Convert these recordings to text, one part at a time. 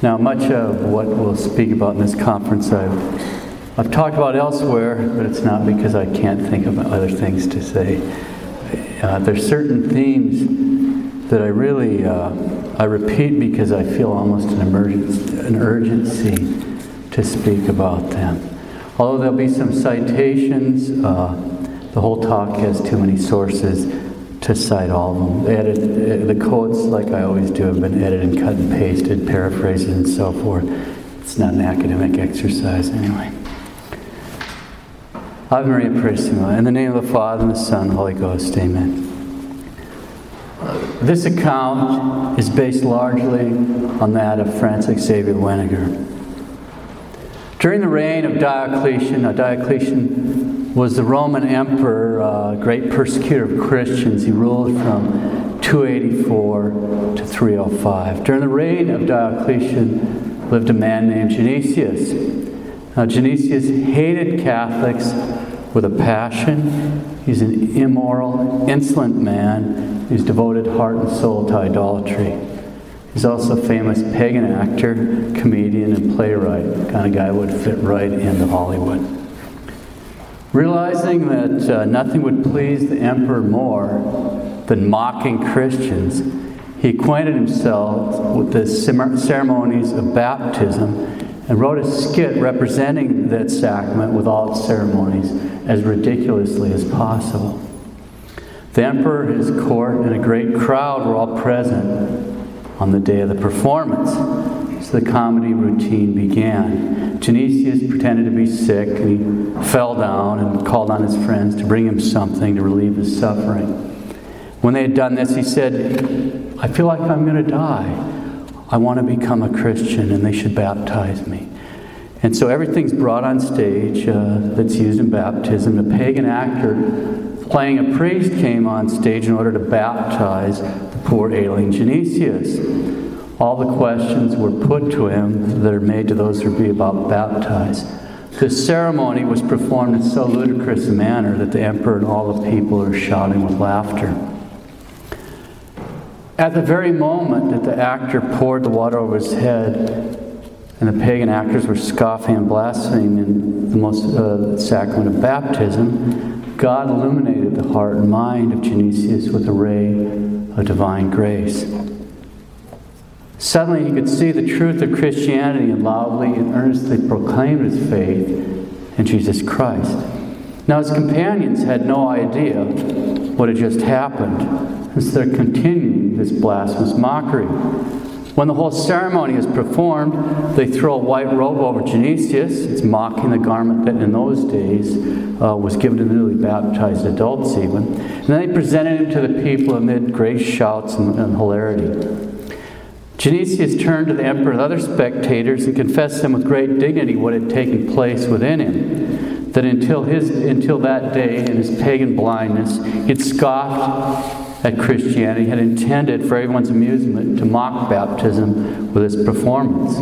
Now, much of what we'll speak about in this conference I've, I've talked about elsewhere, but it's not because I can't think of other things to say. Uh, there's certain themes that I really uh, I repeat because I feel almost an, emergency, an urgency to speak about them. Although there'll be some citations, uh, the whole talk has too many sources to cite all of them. Edit, uh, the quotes, like I always do, have been edited and cut and pasted, paraphrased, and so forth. It's not an academic exercise anyway. Ave Maria Purissima. In the name of the Father, and the Son, and Holy Ghost, amen. This account is based largely on that of Francis Xavier Weninger. During the reign of Diocletian, now Diocletian was the Roman emperor, uh, great persecutor of Christians. He ruled from 284 to 305. During the reign of Diocletian lived a man named Genesius. Now, Genesius hated Catholics with a passion. He's an immoral, insolent man who's devoted heart and soul to idolatry. He's also a famous pagan actor, comedian, and playwright. The kind of guy would fit right into Hollywood. Realizing that uh, nothing would please the emperor more than mocking Christians, he acquainted himself with the ceremonies of baptism and wrote a skit representing that sacrament with all its ceremonies as ridiculously as possible. The emperor, his court, and a great crowd were all present on the day of the performance. So the comedy routine began. Genesius pretended to be sick and he fell down and called on his friends to bring him something to relieve his suffering. When they had done this, he said, I feel like I'm going to die. I want to become a Christian and they should baptize me. And so everything's brought on stage uh, that's used in baptism. The pagan actor playing a priest came on stage in order to baptize the poor ailing Genesius. All the questions were put to him that are made to those who be about baptized. The ceremony was performed in so ludicrous a manner that the emperor and all the people are shouting with laughter. At the very moment that the actor poured the water over his head, and the pagan actors were scoffing and blaspheming in the most uh, sacrament of baptism, God illuminated the heart and mind of Genesius with a ray of divine grace. Suddenly he could see the truth of Christianity and loudly and earnestly proclaimed his faith in Jesus Christ. Now his companions had no idea what had just happened, and so they're continuing this blasphemous mockery. When the whole ceremony is performed, they throw a white robe over Genesius. It's mocking the garment that in those days uh, was given to newly baptized adults, even. And then they presented him to the people amid great shouts and, and hilarity. Genesius turned to the emperor and other spectators and confessed them with great dignity what had taken place within him. That until, his, until that day, in his pagan blindness, he had scoffed at Christianity had intended for everyone's amusement to mock baptism with its performance.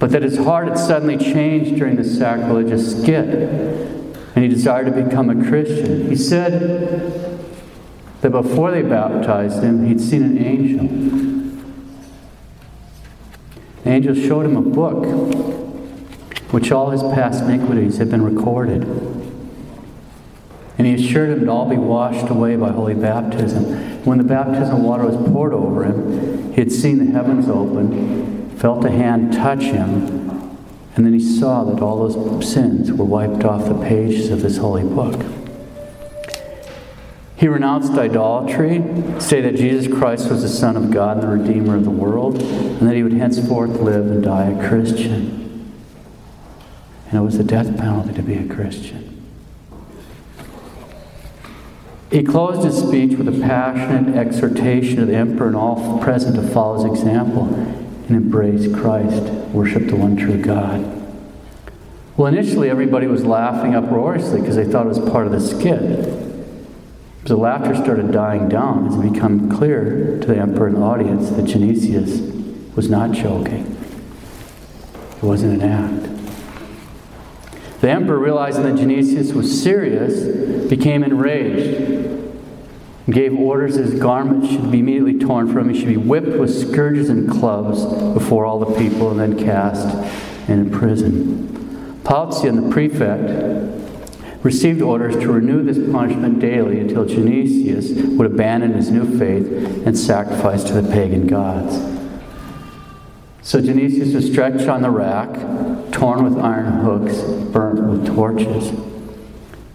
But that his heart had suddenly changed during the sacrilegious skit, and he desired to become a Christian. He said that before they baptized him, he'd seen an angel. The angel showed him a book which all his past iniquities had been recorded. And he assured him to all be washed away by holy baptism. When the baptismal water was poured over him, he had seen the heavens open, felt a hand touch him, and then he saw that all those sins were wiped off the pages of this holy book. He renounced idolatry, stated that Jesus Christ was the Son of God and the Redeemer of the world, and that he would henceforth live and die a Christian. And it was a death penalty to be a Christian. He closed his speech with a passionate exhortation of the emperor and all present to follow his example and embrace Christ, worship the one true God. Well, initially everybody was laughing uproariously because they thought it was part of the skit. The laughter started dying down as it became clear to the emperor and audience that Genesius was not joking. It wasn't an act. The emperor, realizing that Genesius was serious, became enraged. and gave orders that his garments should be immediately torn from him. He should be whipped with scourges and clubs before all the people and then cast into prison. Paucian, the prefect, received orders to renew this punishment daily until Genesius would abandon his new faith and sacrifice to the pagan gods. So Genesius was stretched on the rack, torn with iron hooks, burnt with torches.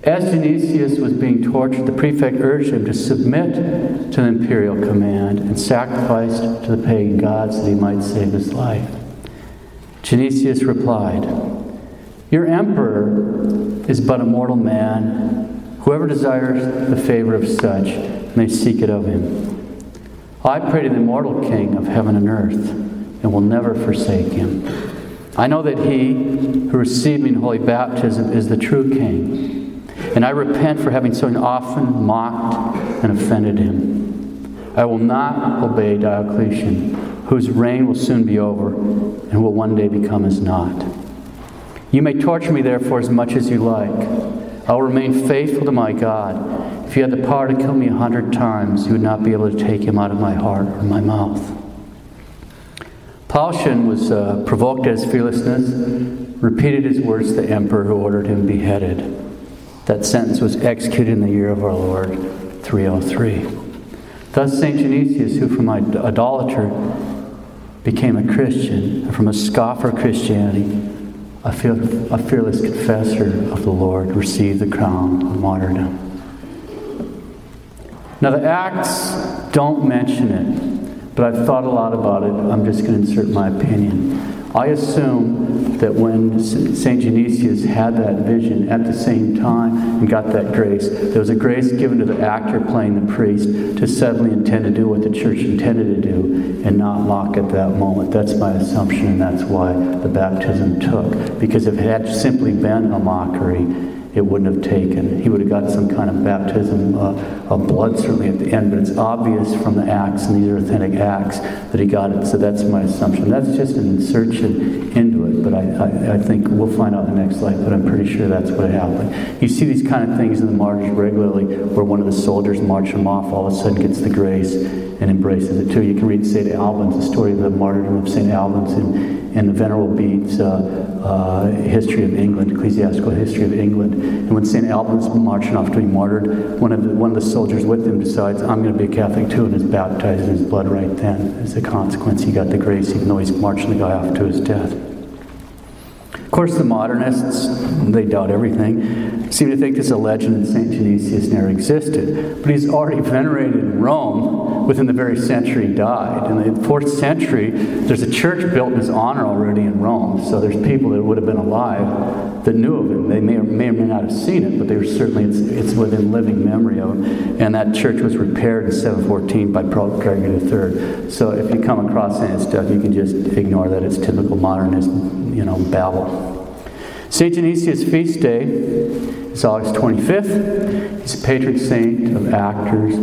As Genesius was being tortured, the prefect urged him to submit to the imperial command and sacrifice to the pagan gods that he might save his life. Genesius replied, Your emperor is but a mortal man. Whoever desires the favor of such may seek it of him. I pray to the immortal King of heaven and earth and will never forsake him. I know that he who received me in holy baptism is the true King, and I repent for having so often mocked and offended him. I will not obey Diocletian, whose reign will soon be over and will one day become as naught. You may torture me, therefore, as much as you like. I will remain faithful to my God. If you had the power to kill me a hundred times, you would not be able to take him out of my heart or my mouth. Paucian was uh, provoked at his fearlessness, repeated his words to the emperor who ordered him beheaded. That sentence was executed in the year of our Lord, 303. Thus, St. Genesius, who from idolater became a Christian, from a scoffer of Christianity, a, a fearless confessor of the Lord received the crown of martyrdom. Now, the Acts don't mention it, but I've thought a lot about it. I'm just going to insert my opinion. I assume that when St. Genesius had that vision at the same time and got that grace, there was a grace given to the actor playing the priest to suddenly intend to do what the church intended to do and not mock at that moment. That's my assumption, and that's why the baptism took. Because if it had simply been a mockery, it wouldn't have taken. He would have got some kind of baptism uh, of blood, certainly at the end, but it's obvious from the Acts, and these are authentic Acts, that he got it. So that's my assumption. That's just an insertion into it, but I, I, I think we'll find out in the next slide, but I'm pretty sure that's what happened. You see these kind of things in the martyrs regularly, where one of the soldiers marching him off all of a sudden gets the grace and embraces it too. You can read St. Albans, the story of the martyrdom of St. Albans in, in the Venerable Bede's uh, uh, history of England, ecclesiastical history of England. And when St. Albans marching off to be martyred, one of, the, one of the soldiers with him decides, I'm going to be a Catholic too, and is baptized in his blood right then. As a consequence, he got the grace, even though he's marching the guy off to his death. Of course, the modernists, they doubt everything, seem to think this a legend that St. Genesius never existed. But he's already venerated in Rome within the very century he died. In the fourth century, there's a church built in his honor already in Rome. So there's people that would have been alive that knew of him. They may or may, or may not have seen it, but they were certainly, it's, it's within living memory of him. And that church was repaired in 714 by Pope Gregory III. So if you come across any stuff, you can just ignore that. It's typical modernist, you know, babble. St. Genesius' feast day is August 25th. He's a patron saint of actors,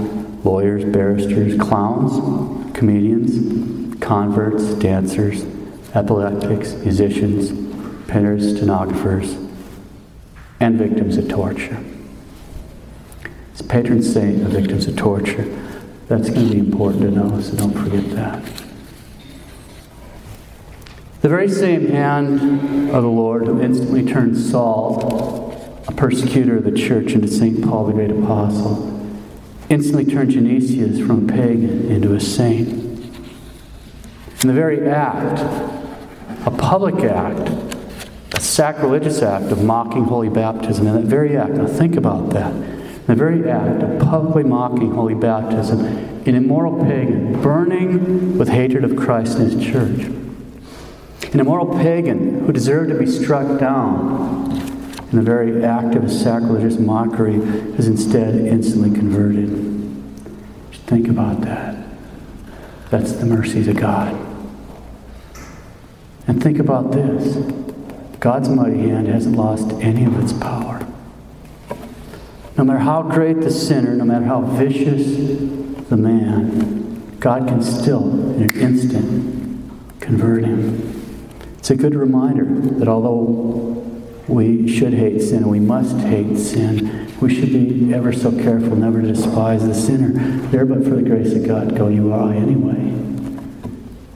lawyers, barristers, clowns, comedians, converts, dancers, epileptics, musicians, printers, stenographers, and victims of torture. He's a patron saint of victims of torture. That's going to be important to know, so don't forget that. The very same hand of the Lord who instantly turned Saul, a persecutor of the church, into St. Paul the great apostle, instantly turned Genesius from a pagan into a saint. In the very act, a public act, a sacrilegious act of mocking holy baptism, in that very act, now think about that. In the very act of publicly mocking holy baptism, an immoral pagan burning with hatred of Christ and his church an immoral pagan who deserved to be struck down in the very act of sacrilegious mockery is instead instantly converted. Just think about that. That's the mercies of God. And think about this God's mighty hand hasn't lost any of its power. No matter how great the sinner, no matter how vicious the man, God can still, in an instant, convert him. It's a good reminder that although we should hate sin, we must hate sin. We should be ever so careful never to despise the sinner. There, but for the grace of God, go you or I anyway.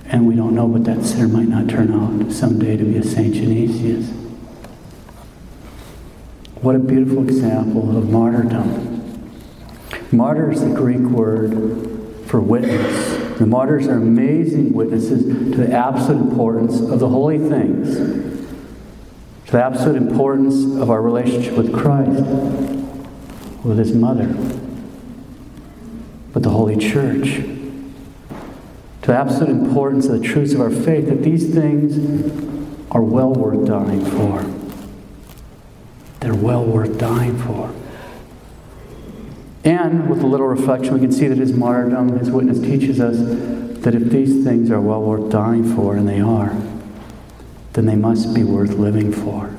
And we don't know, but that sinner might not turn out someday to be a St. Genesius. What a beautiful example of martyrdom. Martyr is the Greek word for witness. The martyrs are amazing witnesses to the absolute importance of the holy things, to the absolute importance of our relationship with Christ, with His mother, with the Holy Church, to the absolute importance of the truths of our faith, that these things are well worth dying for they're well worth dying for. And with a little reflection, we can see that his martyrdom, his witness teaches us that if these things are well worth dying for, and they are, then they must be worth living for.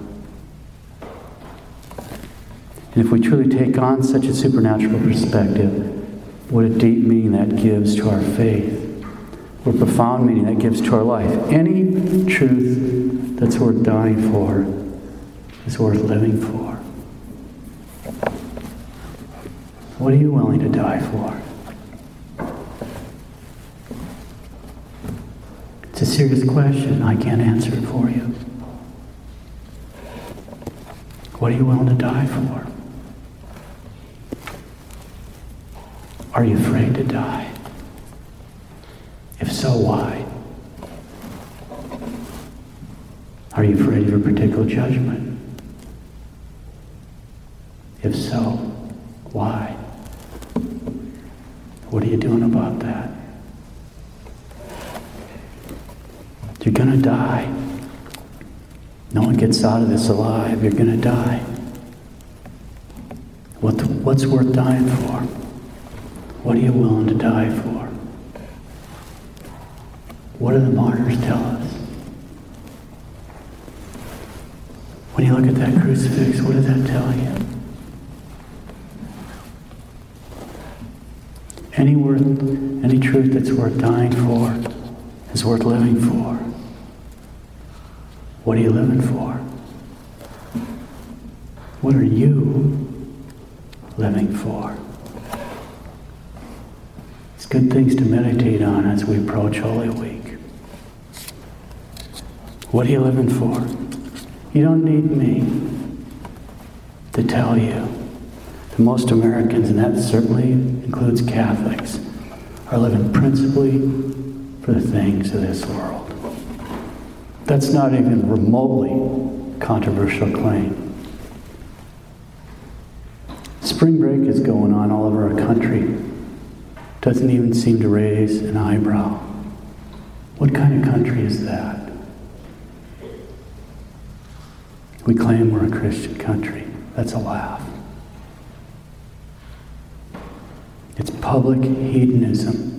And if we truly take on such a supernatural perspective, what a deep meaning that gives to our faith. What a profound meaning that gives to our life. Any truth that's worth dying for is worth living for. What are you willing to die for? It's a serious question. I can't answer it for you. What are you willing to die for? Are you afraid to die? If so, why? Are you afraid of a particular judgment? If so, why? What are you doing about that? You're going to die. No one gets out of this alive. You're going to die. What the, what's worth dying for? What are you willing to die for? What do the martyrs tell us? When you look at that crucifix, what does that tell you? Any worth, any truth that's worth dying for is worth living for. What are you living for? What are you living for? It's good things to meditate on as we approach Holy Week. What are you living for? You don't need me to tell you to most Americans, and that certainly includes Catholics, are living principally for the things of this world. That's not even remotely controversial claim. Spring break is going on all over our country. Doesn't even seem to raise an eyebrow. What kind of country is that? We claim we're a Christian country. That's a laugh. It's public hedonism.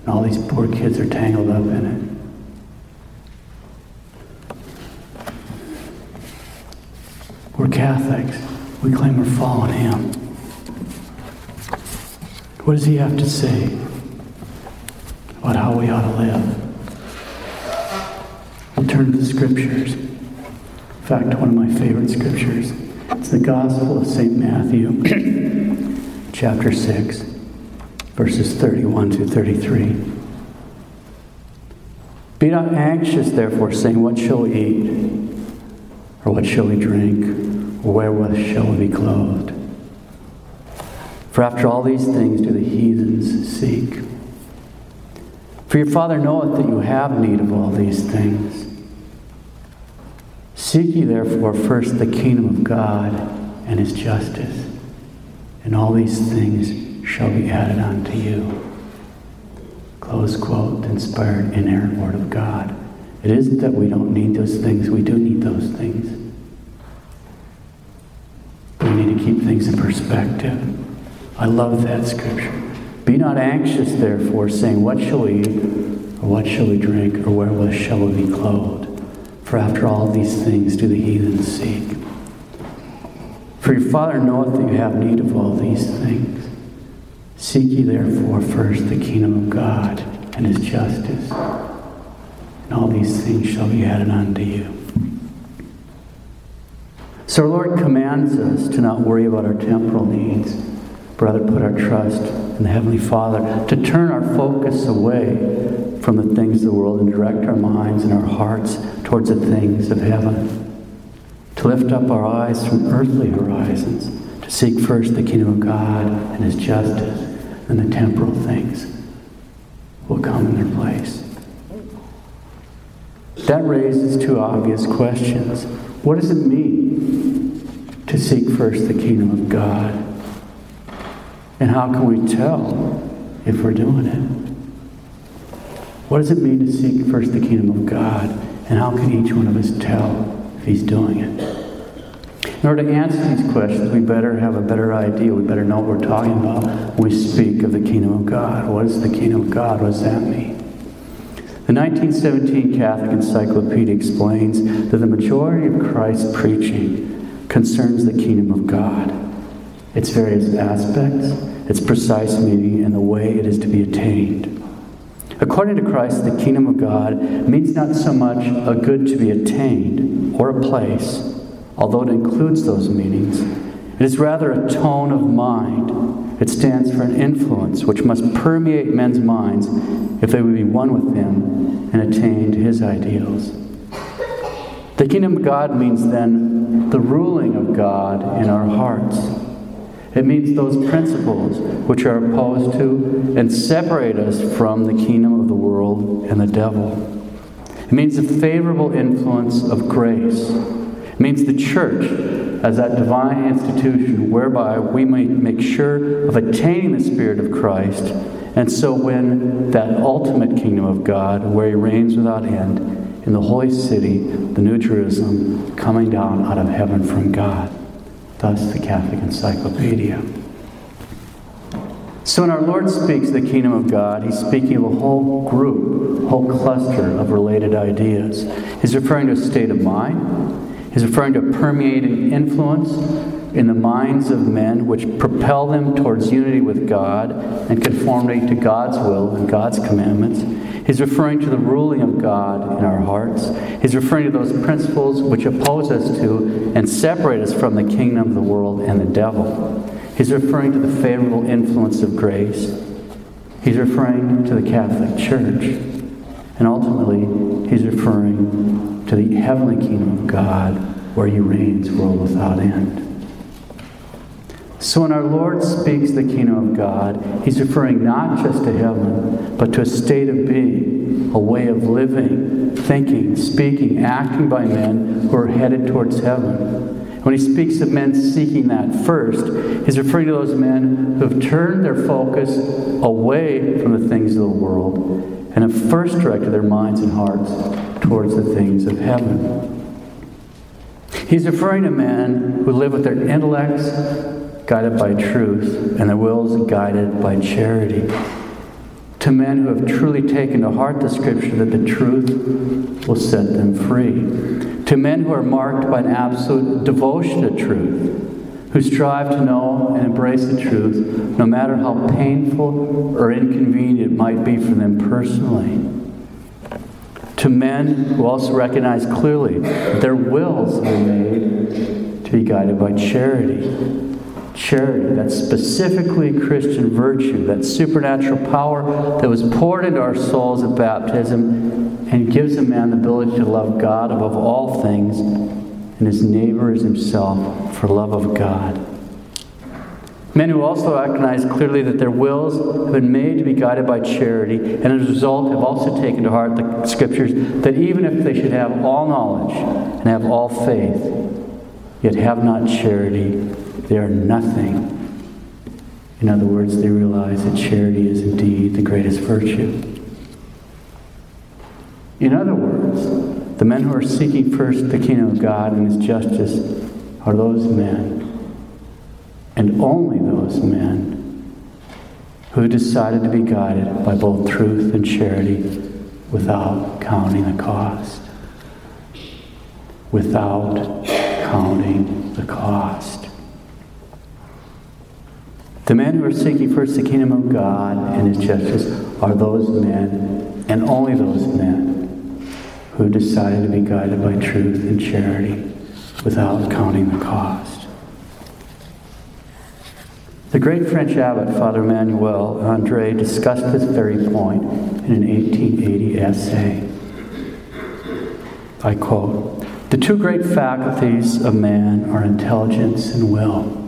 And all these poor kids are tangled up in it. We're Catholics. We claim we're following Him. What does He have to say about how we ought to live? We'll turn to the Scriptures. In fact, one of my favorite Scriptures. It's the Gospel of St. Matthew, chapter 6 verses 31 to 33. Be not anxious, therefore, saying, What shall we eat? Or what shall we drink? Or wherewith shall we be clothed? For after all these things do the heathens seek. For your Father knoweth that you have need of all these things. Seek ye therefore first the kingdom of God and his justice, and all these things shall be added unto you. Close quote, inspired, inerrant word of God. It isn't that we don't need those things, we do need those things. We need to keep things in perspective. I love that scripture. Be not anxious, therefore, saying, What shall we eat, or what shall we drink, or wherewith shall we be clothed? For after all these things do the heathen seek. For your Father knoweth that you have need of all these things. Seek ye therefore first the kingdom of God and his justice, and all these things shall be added unto you. So our Lord commands us to not worry about our temporal needs, but rather put our trust in the Heavenly Father, to turn our focus away from the things of the world and direct our minds and our hearts towards the things of heaven. To lift up our eyes from earthly horizons, to seek first the kingdom of God and His justice, and the temporal things will come in their place. That raises two obvious questions. What does it mean to seek first the kingdom of God? And how can we tell if we're doing it? What does it mean to seek first the kingdom of God? And how can each one of us tell if he's doing it? In order to answer these questions, we better have a better idea. We better know what we're talking about when we speak of the kingdom of God. What is the kingdom of God? What does that mean? The 1917 Catholic Encyclopedia explains that the majority of Christ's preaching concerns the kingdom of God, its various aspects, its precise meaning, and the way it is to be attained. According to Christ, the kingdom of God means not so much a good to be attained or a place, although it includes those meanings. It is rather a tone of mind. It stands for an influence which must permeate men's minds if they would be one with Him and attain to His ideals. The kingdom of God means then the ruling of God in our hearts. It means those principles which are opposed to and separate us from the kingdom of the world and the devil. It means the favorable influence of grace. It means the church as that divine institution whereby we may make sure of attaining the Spirit of Christ and so win that ultimate kingdom of God where He reigns without end in the holy city, the New Jerusalem, coming down out of heaven from God. Thus, the Catholic Encyclopedia. So, when our Lord speaks the kingdom of God, He's speaking of a whole group, whole cluster of related ideas. He's referring to a state of mind, He's referring to a permeating influence in the minds of men which propel them towards unity with God and conformity to God's will and God's commandments. He's referring to the ruling of God in our hearts. He's referring to those principles which oppose us to and separate us from the kingdom of the world and the devil. He's referring to the favorable influence of grace. He's referring to the Catholic Church. And ultimately, he's referring to the heavenly kingdom of God where he reigns world without end. So when our Lord speaks the kingdom of God, he's referring not just to heaven, but to a state of being, a way of living, thinking, speaking, acting by men who are headed towards heaven. When he speaks of men seeking that first, he's referring to those men who have turned their focus away from the things of the world and have first directed their minds and hearts towards the things of heaven. He's referring to men who live with their intellects guided by truth and their wills guided by charity. To men who have truly taken to heart the scripture that the truth will set them free. To men who are marked by an absolute devotion to truth who strive to know and embrace the truth, no matter how painful or inconvenient it might be for them personally. To men who also recognize clearly that their wills are made to be guided by charity. Charity, that specifically Christian virtue, that supernatural power that was poured into our souls at baptism and gives a man the ability to love God above all things and his neighbor as himself for love of God. Men who also recognize clearly that their wills have been made to be guided by charity, and as a result have also taken to heart the scriptures that even if they should have all knowledge and have all faith, yet have not charity, they are nothing. In other words, they realize that charity is indeed the greatest virtue. In other words, the men who are seeking first the kingdom of God and his justice are those men, and only those men, who decided to be guided by both truth and charity without counting the cost. Without counting the cost. The men who are seeking first the kingdom of God and his justice are those men, and only those men, who decided to be guided by truth and charity without counting the cost. The great French abbot, Father Emmanuel Andre, discussed this very point in an 1880 essay. I quote The two great faculties of man are intelligence and will.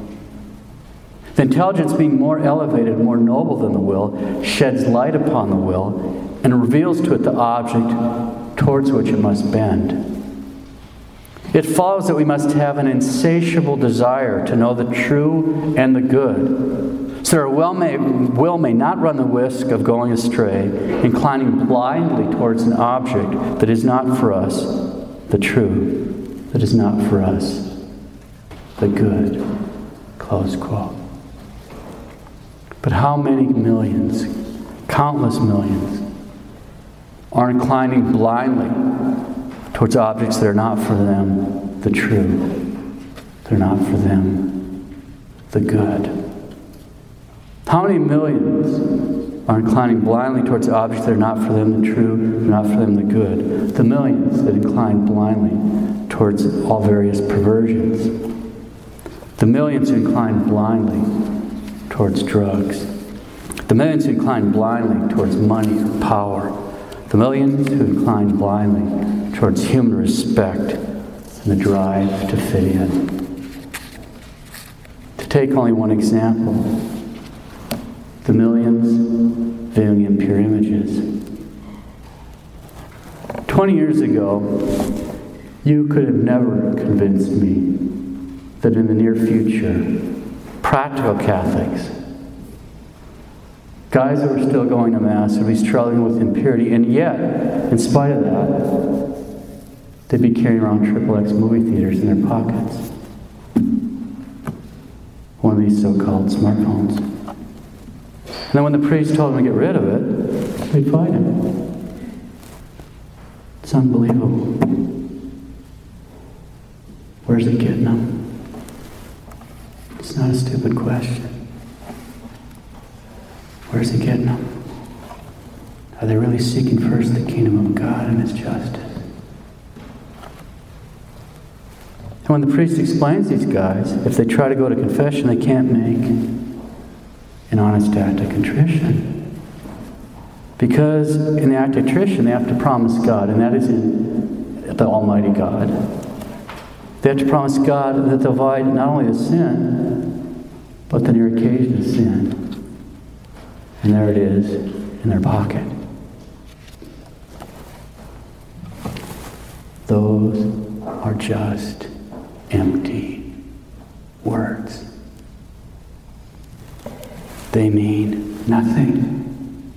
The intelligence, being more elevated, more noble than the will, sheds light upon the will and reveals to it the object towards which it must bend. It follows that we must have an insatiable desire to know the true and the good, so our will may, will may not run the risk of going astray, inclining blindly towards an object that is not for us, the true, that is not for us, the good. Close quote. But how many millions, countless millions, are inclining blindly towards objects that are not for them the true. They're not for them the good. How many millions are inclining blindly towards objects that are not for them the true, not for them the good? The millions that incline blindly towards all various perversions. The millions who incline blindly towards drugs. The millions who incline blindly towards money or power. The millions who incline blindly towards human respect and the drive to fit in. To take only one example, the millions viewing impure images. 20 years ago, you could have never convinced me that in the near future, practical Catholics, guys that were still going to Mass, would be struggling with impurity, and yet, in spite of that, They'd be carrying around triple X movie theaters in their pockets. One of these so called smartphones. And then when the priest told them to get rid of it, they'd fight him. It's unbelievable. Where's it getting them? It's not a stupid question. Where's it getting them? Are they really seeking first the kingdom of God and His justice? And when the priest explains these guys, if they try to go to confession, they can't make an honest act of contrition. Because in the act of contrition, they have to promise God, and that is in the Almighty God. They have to promise God that they'll avoid not only the sin, but the near occasion of sin. And there it is in their pocket. Those are just empty words. They mean nothing.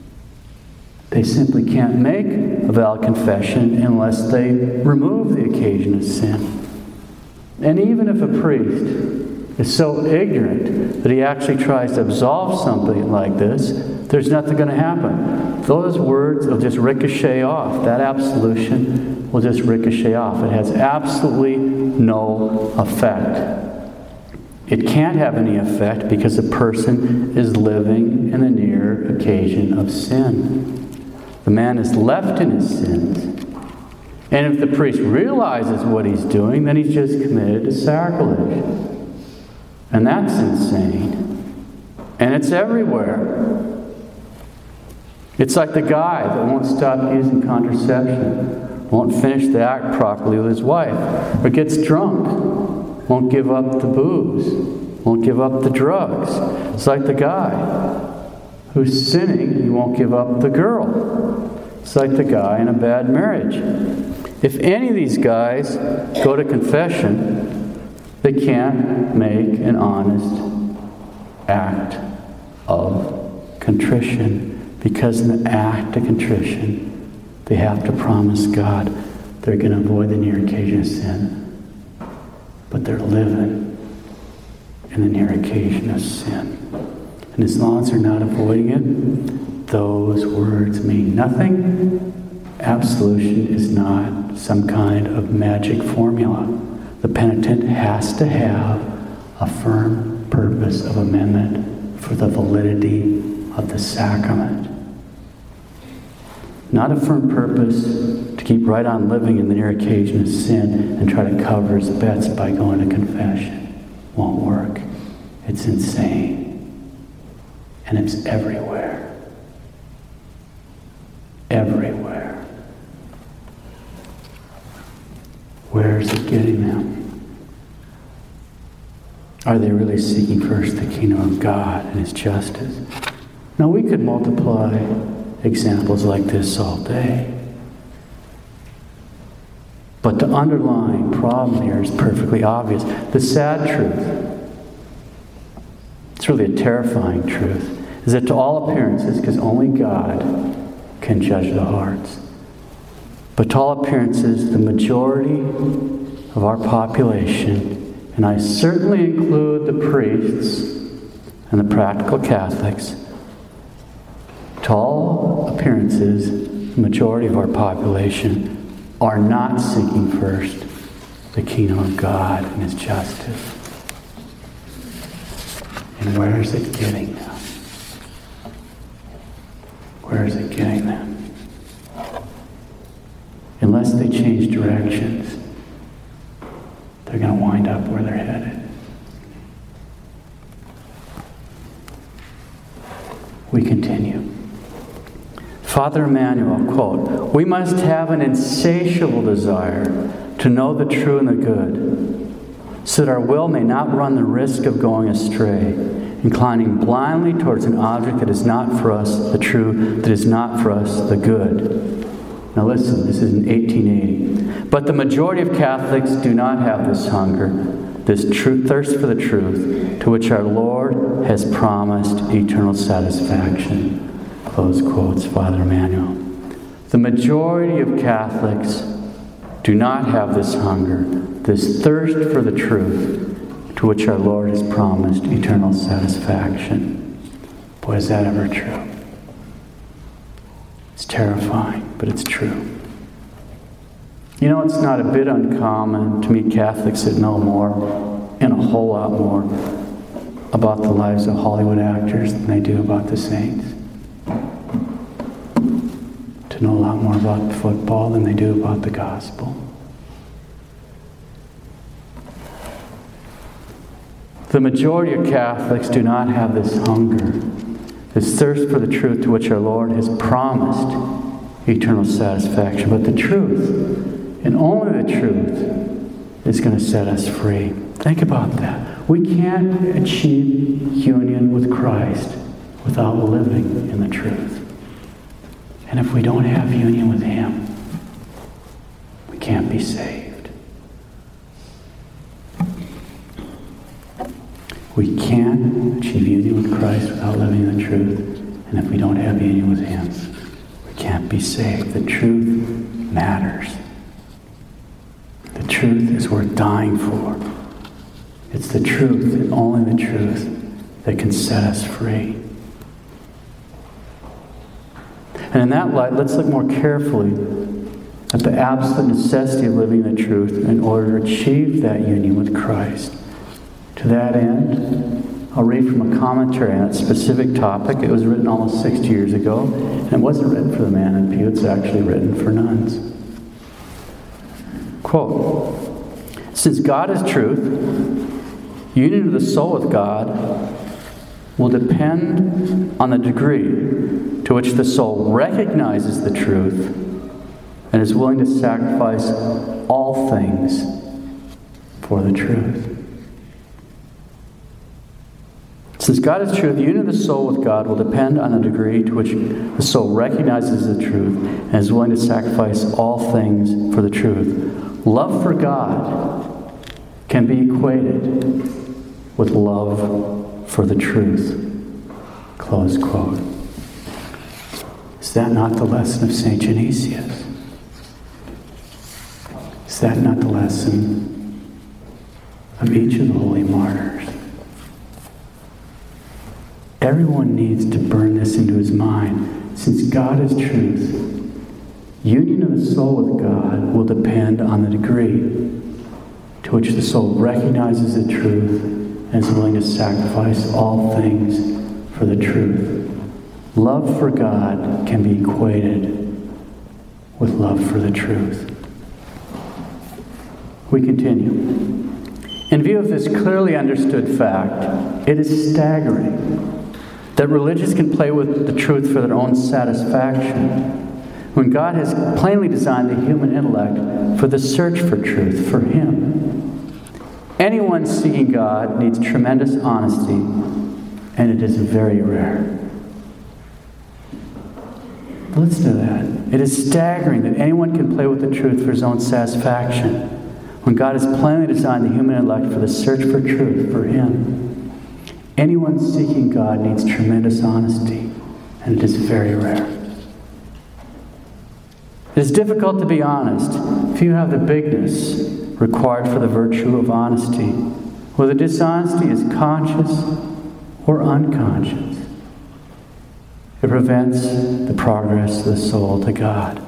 They simply can't make a valid confession unless they remove the occasion of sin. And even if a priest is so ignorant that he actually tries to absolve something like this, there's nothing going to happen. Those words will just ricochet off. That absolution will just ricochet off. It has absolutely no effect. It can't have any effect because the person is living in the near occasion of sin. The man is left in his sins. And if the priest realizes what he's doing, then he's just committed to sacrilege. And that's insane. And it's everywhere. It's like the guy that won't stop using contraception, won't finish the act properly with his wife, or gets drunk, won't give up the booze, won't give up the drugs. It's like the guy who's sinning, he won't give up the girl. It's like the guy in a bad marriage. If any of these guys go to confession, they can't make an honest act of contrition because in the act of contrition, they have to promise God they're going to avoid the near occasion of sin. But they're living in the near occasion of sin. And as long as they're not avoiding it, those words mean nothing. Absolution is not some kind of magic formula. The penitent has to have a firm purpose of amendment for the validity of the sacrament not a firm purpose to keep right on living in the near occasion of sin and try to cover his bets by going to confession. Won't work. It's insane. And it's everywhere. Everywhere. Is it getting them? Are they really seeking first the kingdom of God and His justice? Now, we could multiply examples like this all day. But the underlying problem here is perfectly obvious. The sad truth, it's really a terrifying truth, is that to all appearances, because only God can judge the hearts, but to all appearances, the majority of our population and I certainly include the priests and the practical Catholics. To all appearances, the majority of our population are not seeking first the kingdom of God and His justice. And where is it getting them? Where is it getting them? Unless they change directions they're going to wind up where they're headed. We continue. Father Emmanuel, quote, We must have an insatiable desire to know the true and the good, so that our will may not run the risk of going astray, inclining blindly towards an object that is not for us the true, that is not for us the good. Now listen, this is in 1880. But the majority of Catholics do not have this hunger, this true, thirst for the truth, to which our Lord has promised eternal satisfaction. Close quotes, Father Emmanuel. The majority of Catholics do not have this hunger, this thirst for the truth, to which our Lord has promised eternal satisfaction. Boy, is that ever true. It's terrifying, but it's true. You know, it's not a bit uncommon to meet Catholics that know more, and a whole lot more, about the lives of Hollywood actors than they do about the saints. To know a lot more about football than they do about the gospel. The majority of Catholics do not have this hunger this thirst for the truth to which our Lord has promised eternal satisfaction. But the truth, and only the truth, is going to set us free. Think about that. We can't achieve union with Christ without living in the truth. And if we don't have union with Him, we can't be saved. We can't achieve union with Christ without living in the truth. And if we don't have union with Him, can't be saved. The truth matters. The truth is worth dying for. It's the truth and only the truth that can set us free. And in that light, let's look more carefully at the absolute necessity of living the truth in order to achieve that union with Christ. To that end, I'll read from a commentary on that specific topic. It was written almost 60 years ago, and it wasn't written for the man in pew, it's actually written for nuns. Quote Since God is truth, union of the soul with God will depend on the degree to which the soul recognizes the truth and is willing to sacrifice all things for the truth. Since God is truth, the union of the soul with God will depend on the degree to which the soul recognizes the truth and is willing to sacrifice all things for the truth. Love for God can be equated with love for the truth. Close quote. Is that not the lesson of St. Genesius? Is that not the lesson of each of the holy martyrs? Everyone needs to burn this into his mind. Since God is truth, union of the soul with God will depend on the degree to which the soul recognizes the truth and is willing to sacrifice all things for the truth. Love for God can be equated with love for the truth. We continue. In view of this clearly understood fact, it is staggering that religious can play with the truth for their own satisfaction when God has plainly designed the human intellect for the search for truth, for Him. Anyone seeking God needs tremendous honesty, and it is very rare. Listen to that. It is staggering that anyone can play with the truth for his own satisfaction when God has plainly designed the human intellect for the search for truth for Him. Anyone seeking God needs tremendous honesty, and it is very rare. It is difficult to be honest you have the bigness required for the virtue of honesty, whether dishonesty is conscious or unconscious. It prevents the progress of the soul to God.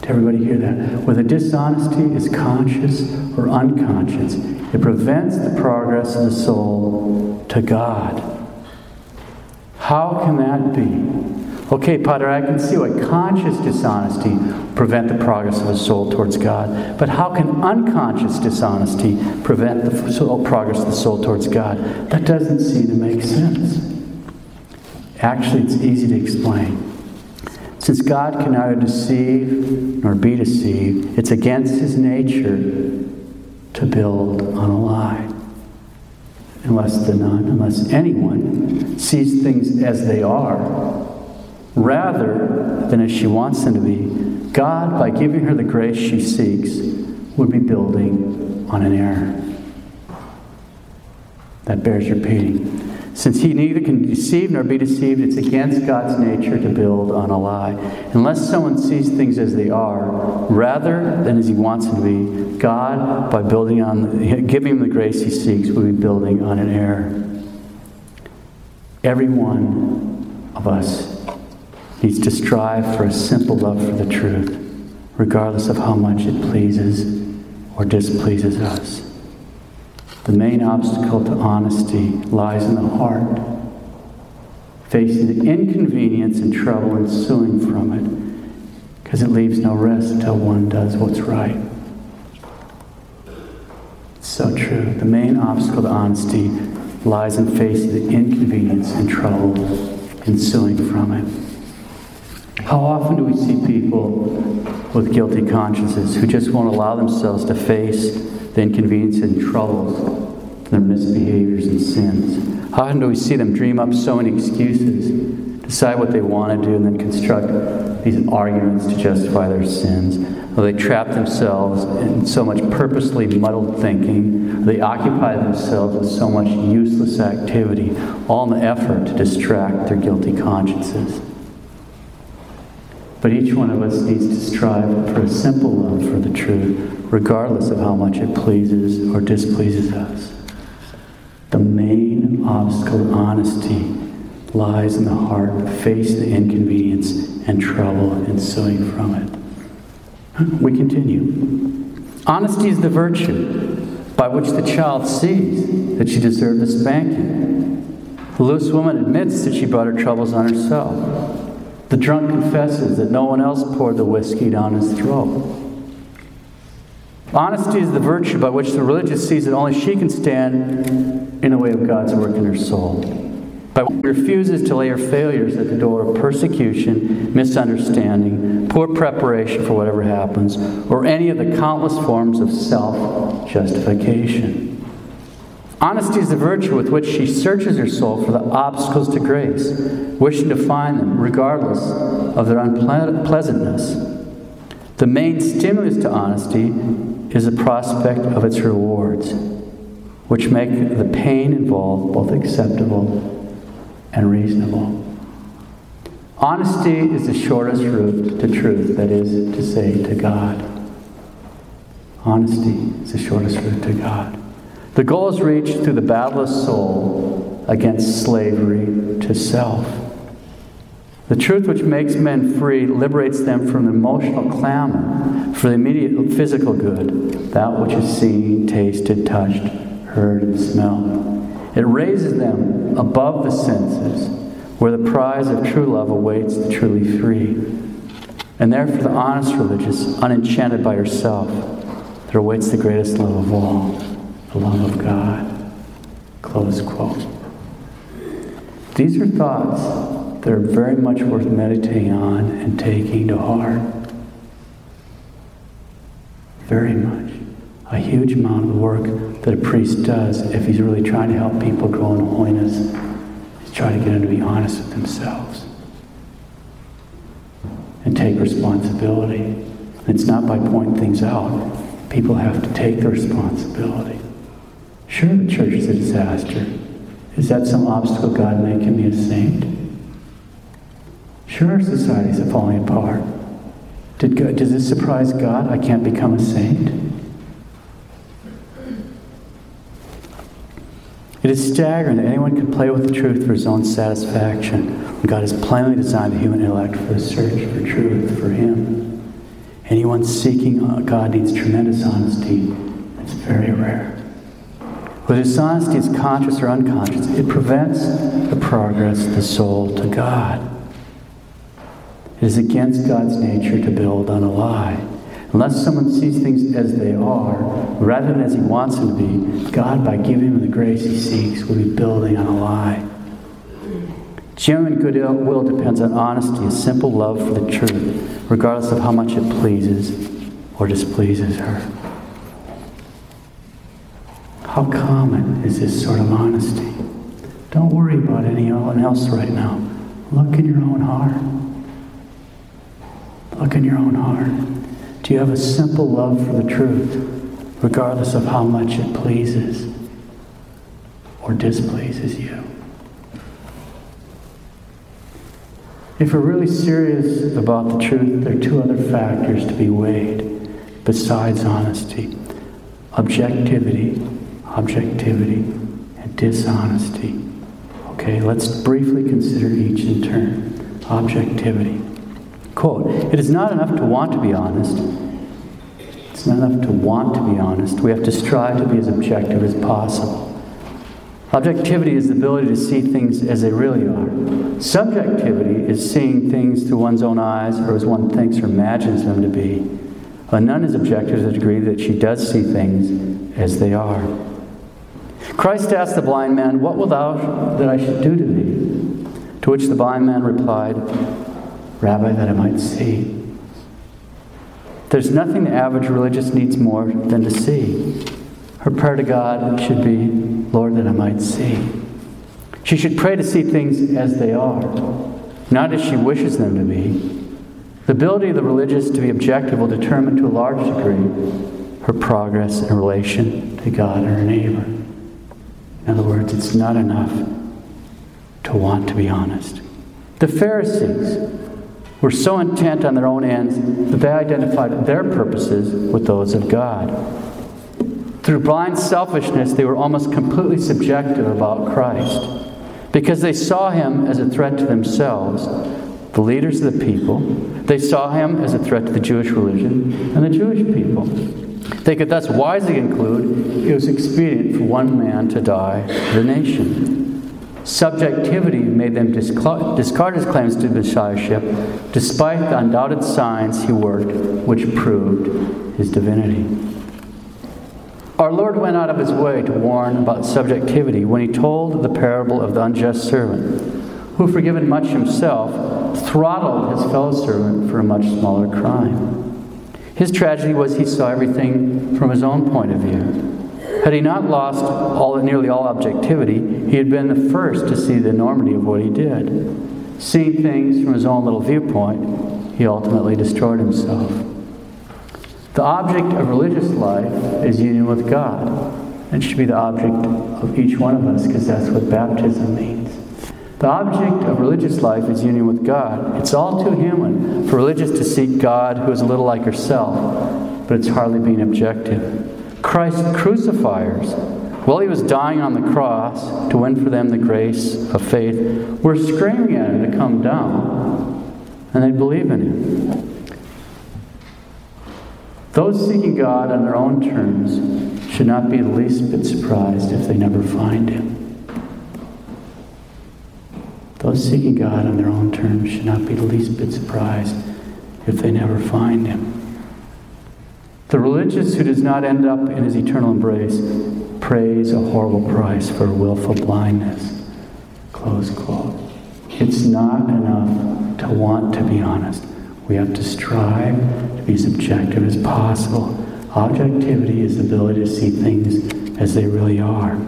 Did everybody hear that? Whether dishonesty is conscious or unconscious, it prevents the progress of the soul to God. How can that be? Okay, Padre, I can see why conscious dishonesty prevent the progress of a soul towards God. But how can unconscious dishonesty prevent the soul, progress of the soul towards God? That doesn't seem to make sense. Actually, it's easy to explain. Since God can neither deceive nor be deceived, it's against his nature to build on a lie. Unless the none, unless anyone sees things as they are rather than as she wants them to be, God, by giving her the grace she seeks, would be building on an error. That bears repeating. Since he neither can deceive nor be deceived, it's against God's nature to build on a lie. Unless someone sees things as they are, rather than as he wants them to be, God, by building on, giving him the grace he seeks, will be building on an error. Every one of us needs to strive for a simple love for the truth, regardless of how much it pleases or displeases us. The main obstacle to honesty lies in the heart, facing the inconvenience and trouble ensuing from it, because it leaves no rest until one does what's right. It's so true. The main obstacle to honesty lies in facing the inconvenience and trouble ensuing from it. How often do we see people with guilty consciences who just won't allow themselves to face the inconvenience and troubles, their misbehaviors and sins? How often do we see them dream up so many excuses, decide what they want to do, and then construct these arguments to justify their sins? Or they trap themselves in so much purposely muddled thinking, they occupy themselves with so much useless activity, all in the effort to distract their guilty consciences. But each one of us needs to strive for a simple love for the truth, regardless of how much it pleases or displeases us. The main obstacle to honesty lies in the heart to face the inconvenience and trouble ensuing from it. We continue. Honesty is the virtue by which the child sees that she deserved a spanking. The loose woman admits that she brought her troubles on herself. The drunk confesses that no one else poured the whiskey down his throat. Honesty is the virtue by which the religious sees that only she can stand in the way of God's work in her soul. By which she refuses to lay her failures at the door of persecution, misunderstanding, poor preparation for whatever happens, or any of the countless forms of self justification. Honesty is the virtue with which she searches her soul for the obstacles to grace, wishing to find them regardless of their unpleasantness. The main stimulus to honesty is the prospect of its rewards, which make the pain involved both acceptable and reasonable. Honesty is the shortest route to truth, that is to say, to God. Honesty is the shortest route to God. The goal is reached through the battle of soul against slavery to self. The truth which makes men free liberates them from the emotional clamor for the immediate physical good, that which is seen, tasted, touched, heard, and smelled. It raises them above the senses, where the prize of true love awaits the truly free. And therefore, the honest religious, unenchanted by herself, there awaits the greatest love of all, the love of God. Close quote. These are thoughts that are very much worth meditating on and taking to heart. Very much. A huge amount of the work that a priest does if he's really trying to help people grow in holiness is trying to get them to be honest with themselves and take responsibility. It's not by pointing things out. People have to take the responsibility. Sure, the church is a disaster. Is that some obstacle God making me a saint? Sure, societies are falling apart. Did God, does this surprise God? I can't become a saint. It is staggering that anyone can play with the truth for his own satisfaction God has plainly designed the human intellect for the search for truth for Him. Anyone seeking uh, God needs tremendous honesty. It's very rare. Whether dishonesty is conscious or unconscious, it prevents the progress of the soul to God. It is against God's nature to build on a lie. Unless someone sees things as they are, rather than as he wants them to be, God, by giving him the grace he seeks, will be building on a lie. Genuine goodwill depends on honesty, a simple love for the truth, regardless of how much it pleases or displeases her. How common is this sort of honesty? Don't worry about anyone else right now. Look in your own heart. Look in your own heart. Do you have a simple love for the truth, regardless of how much it pleases or displeases you? If we're really serious about the truth, there are two other factors to be weighed besides honesty objectivity objectivity, and dishonesty. Okay, let's briefly consider each in turn. Objectivity. Quote It is not enough to want to be honest. It's not enough to want to be honest. We have to strive to be as objective as possible. Objectivity is the ability to see things as they really are. Subjectivity is seeing things through one's own eyes or as one thinks or imagines them to be. A nun is objective to the degree that she does see things as they are. Christ asked the blind man, What wilt thou that I should do to thee? To which the blind man replied, Rabbi, that I might see. There's nothing the average religious needs more than to see. Her prayer to God should be, Lord, that I might see. She should pray to see things as they are, not as she wishes them to be. The ability of the religious to be objective will determine to a large degree her progress in relation to God and her neighbor. In other words, it's not enough to want to be honest. The Pharisees were so intent on their own ends that they identified their purposes with those of God. Through blind selfishness, they were almost completely subjective about Christ because they saw him as a threat to themselves, the leaders of the people. They saw him as a threat to the Jewish religion and the Jewish people. They could thus wisely conclude it was expedient for one man to die for the nation. Subjectivity made them discard his claims to messiahship, despite the undoubted signs he worked, which proved his divinity. Our Lord went out of his way to warn about subjectivity when he told the parable of the unjust servant, who, forgiven much himself, throttled his fellow servant for a much smaller crime. His tragedy was he saw everything from his own point of view. Had he not lost all, nearly all objectivity, he had been the first to see the enormity of what he did. Seeing things from his own little viewpoint, he ultimately destroyed himself. The object of religious life is union with God. and should be the object of each one of us because that's what baptism means. The object of religious life is union with God. It's all too human for religious to seek God who is a little like herself, but it's hardly being objective. Christ's crucifiers, while he was dying on the cross to win for them the grace of faith, were screaming at him to come down, and they'd believe in him. Those seeking God on their own terms should not be the least bit surprised if they never find him. Those seeking God on their own terms should not be the least bit surprised if they never find him. The religious who does not end up in his eternal embrace pays a horrible price for willful blindness. Close quote. It's not enough to want to be honest. We have to strive to be as objective as possible. Objectivity is the ability to see things as they really are.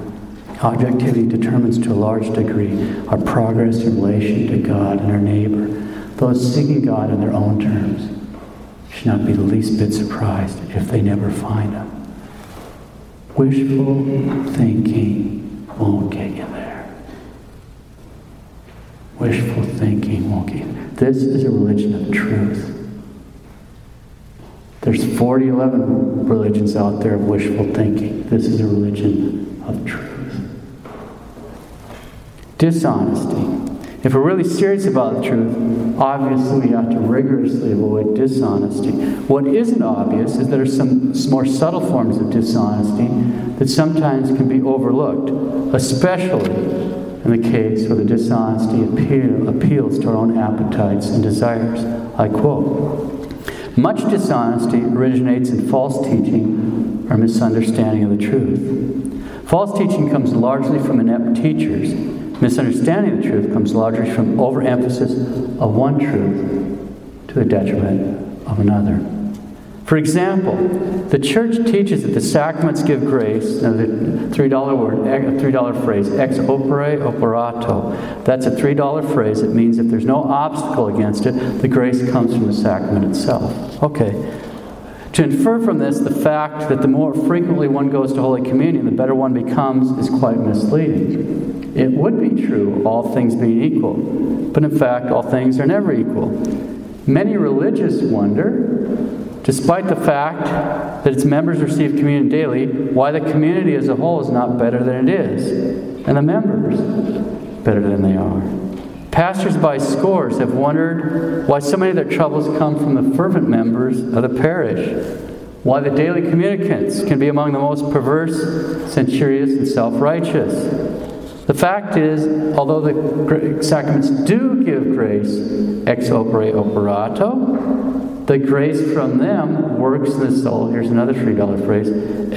Objectivity determines to a large degree our progress in relation to God and our neighbor. Those seeking God in their own terms should not be the least bit surprised if they never find them. Wishful thinking won't get you there. Wishful thinking won't get you there. This is a religion of truth. There's 40, 11 religions out there of wishful thinking. This is a religion of truth. Dishonesty. If we're really serious about the truth, obviously we have to rigorously avoid dishonesty. What isn't obvious is there are some more subtle forms of dishonesty that sometimes can be overlooked, especially in the case where the dishonesty appeal, appeals to our own appetites and desires. I quote Much dishonesty originates in false teaching or misunderstanding of the truth. False teaching comes largely from inept teachers Misunderstanding the truth comes largely from overemphasis of one truth to the detriment of another. For example, the church teaches that the sacraments give grace. Now, the $3 word, $3 phrase, ex opere operato. That's a $3 phrase. It means if there's no obstacle against it, the grace comes from the sacrament itself. Okay. To infer from this the fact that the more frequently one goes to Holy Communion, the better one becomes is quite misleading. It would be true, all things being equal. But in fact, all things are never equal. Many religious wonder, despite the fact that its members receive communion daily, why the community as a whole is not better than it is, and the members better than they are. Pastors by scores have wondered why so many of their troubles come from the fervent members of the parish, why the daily communicants can be among the most perverse, censorious, and self righteous. The fact is, although the sacraments do give grace ex opere operato, the grace from them works in the soul. Here's another $3 phrase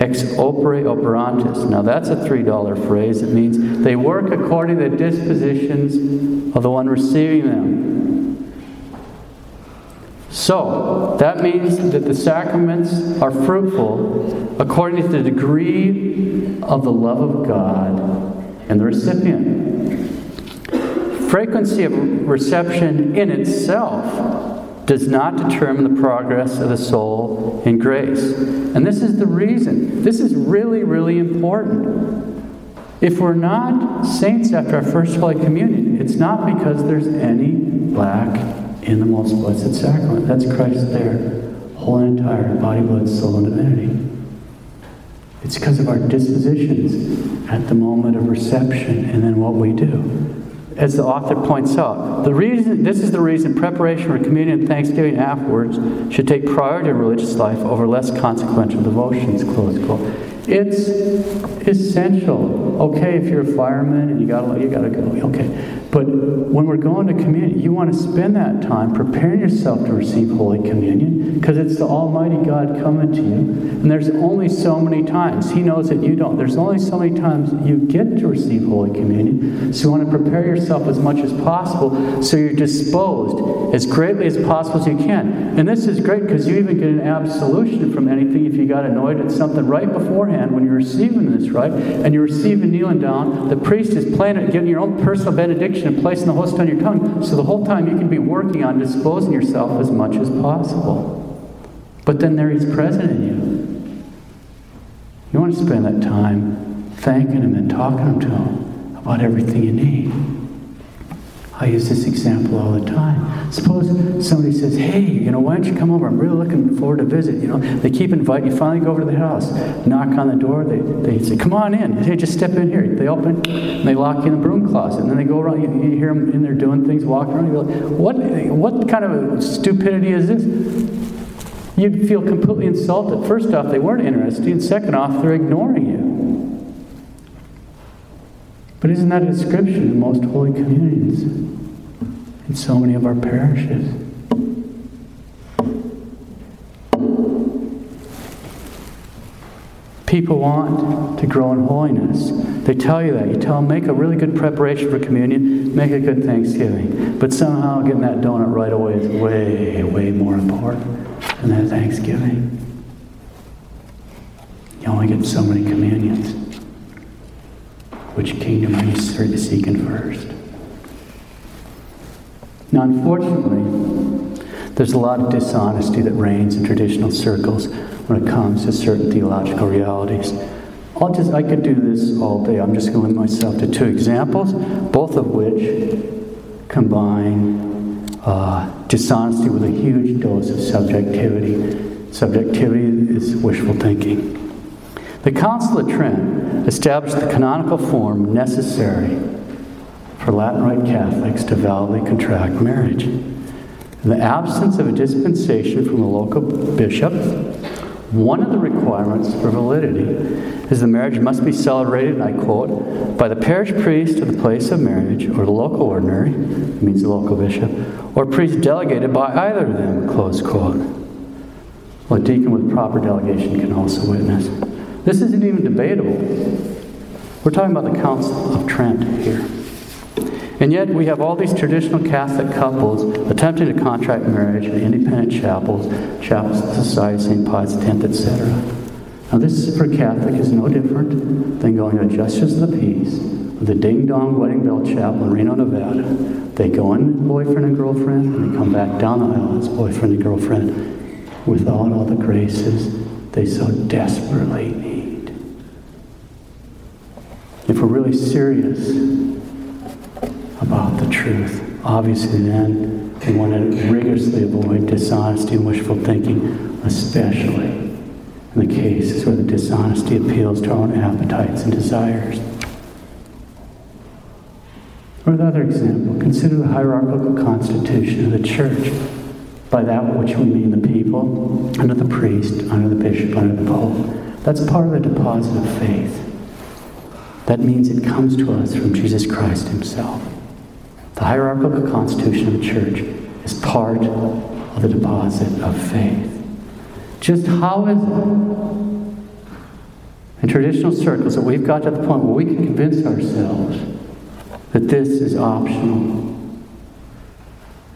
ex opere operantis. Now, that's a $3 phrase. It means they work according to the dispositions of the one receiving them. So, that means that the sacraments are fruitful according to the degree of the love of God and the recipient. Frequency of reception in itself does not determine the progress of the soul in grace. And this is the reason. This is really, really important. If we're not saints after our first Holy Communion, it's not because there's any lack in the most blessed sacrament. That's Christ there, whole and entire, body, blood, soul, and divinity. It's because of our dispositions at the moment of reception and then what we do. As the author points out, the reason this is the reason preparation for communion and thanksgiving afterwards should take priority in religious life over less consequential devotions. Close quote. It's essential. Okay, if you're a fireman and you got you got to go. Okay, but when we're going to communion, you want to spend that time preparing yourself to receive Holy Communion because it's the Almighty God coming to you. And there's only so many times. He knows that you don't. There's only so many times you get to receive Holy Communion. So you want to prepare yourself as much as possible so you're disposed as greatly as possible as you can. And this is great because you even get an absolution from anything if you got annoyed at something right beforehand when you're receiving this, right? And you're receiving kneeling down. The priest is planning, getting your own personal benediction and placing the host on your tongue. So the whole time you can be working on disposing yourself as much as possible. But then there he's present in you. You want to spend that time thanking him and talking to him about everything you need. I use this example all the time. Suppose somebody says, Hey, you know, why don't you come over? I'm really looking forward to visit. You know, they keep inviting you. Finally, go over to the house, knock on the door. They, they say, Come on in. Hey, just step in here. They open, and they lock you in the broom closet. And then they go around. You, you hear them in there doing things, walking around. You go, What, what kind of stupidity is this? You'd feel completely insulted. First off, they weren't interested. And second off, they're ignoring you. But isn't that a description of most holy communions in so many of our parishes? People want to grow in holiness. They tell you that. You tell them, make a really good preparation for communion, make a good Thanksgiving. But somehow getting that donut right away is way, way more important than that Thanksgiving. You only get so many communions. Which kingdom are you seeking first? Now, unfortunately, there's a lot of dishonesty that reigns in traditional circles when it comes to certain theological realities. I'll just, I could do this all day. I'm just going to limit myself to two examples, both of which combine uh, dishonesty with a huge dose of subjectivity. Subjectivity is wishful thinking. The Council of Trent established the canonical form necessary for Latin Rite Catholics to validly contract marriage. In the absence of a dispensation from a local bishop, one of the requirements for validity is the marriage must be celebrated, and I quote, by the parish priest of the place of marriage, or the local ordinary, means the local bishop, or priest delegated by either of them, close quote. Well, a deacon with proper delegation can also witness. This isn't even debatable. We're talking about the Council of Trent here. And yet, we have all these traditional Catholic couples attempting to contract marriage in independent chapels, chapels of the Society St. Pius X, etc. Now, this for a Catholic is no different than going to Justice of the Peace, the Ding Dong Wedding Bell Chapel in Reno, Nevada. They go in boyfriend and girlfriend, and they come back down the aisle as boyfriend and girlfriend without all the graces they so desperately. If we're really serious about the truth. Obviously, then, we want to rigorously avoid dishonesty and wishful thinking, especially in the cases where the dishonesty appeals to our own appetites and desires. Or another example, consider the hierarchical constitution of the church. By that which we mean the people, under the priest, under the bishop, under the pope. That's part of the deposit of faith. That means it comes to us from Jesus Christ Himself. The hierarchical constitution of the church is part of the deposit of faith. Just how is it in traditional circles that we've got to the point where we can convince ourselves that this is optional?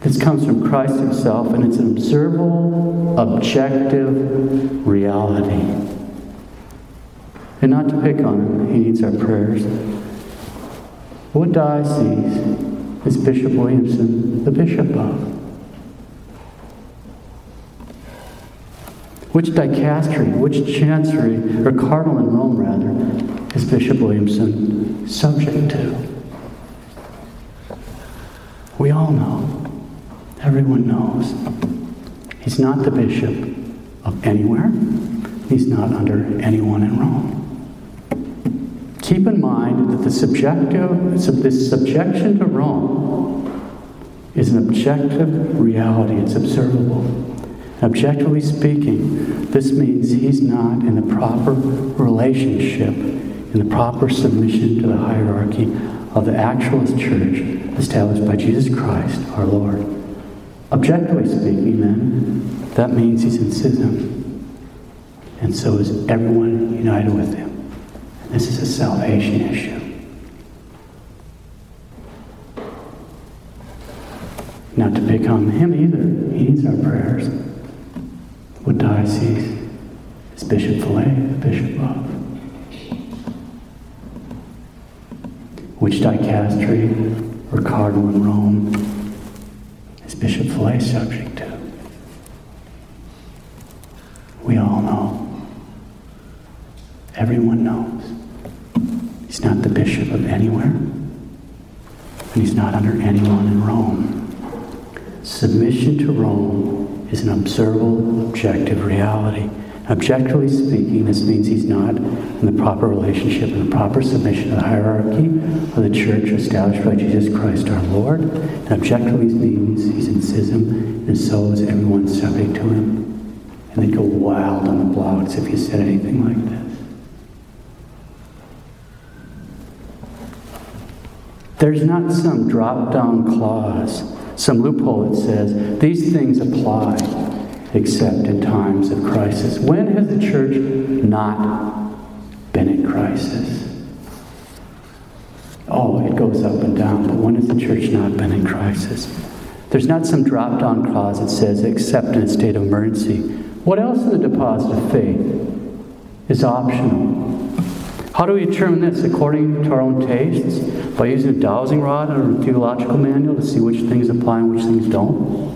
This comes from Christ Himself, and it's an observable, objective reality. And not to pick on Him, He needs our prayers. What diocese is Bishop Williamson the bishop of? Which dicastery, which chancery, or cardinal in Rome rather, is Bishop Williamson subject to? We all know. Everyone knows. He's not the bishop of anywhere. He's not under anyone in Rome. Keep in mind that the subjective, this subjection to wrong is an objective reality, it's observable. Objectively speaking, this means he's not in the proper relationship, in the proper submission to the hierarchy of the actualist church established by Jesus Christ, our Lord. Objectively speaking, then, that means he's in schism. And so is everyone united with him. This is a salvation issue. Not to pick on him either. He needs our prayers. What diocese is Bishop Fellay the bishop of? Which dicastery or cardinal in Rome is Bishop Fellay subject to? We all know. Everyone knows. He's not the bishop of anywhere, and he's not under anyone in Rome. Submission to Rome is an observable, objective reality. Objectively speaking, this means he's not in the proper relationship and the proper submission to the hierarchy of the church established by Jesus Christ our Lord. And objectively means he's in schism, and so is everyone subject to him. And they'd go wild on the blogs if you said anything like this. There's not some drop down clause, some loophole that says these things apply except in times of crisis. When has the church not been in crisis? Oh, it goes up and down, but when has the church not been in crisis? There's not some drop down clause that says, except in a state of emergency. What else in the deposit of faith is optional? How do we determine this? According to our own tastes? By using a dowsing rod or a theological manual to see which things apply and which things don't?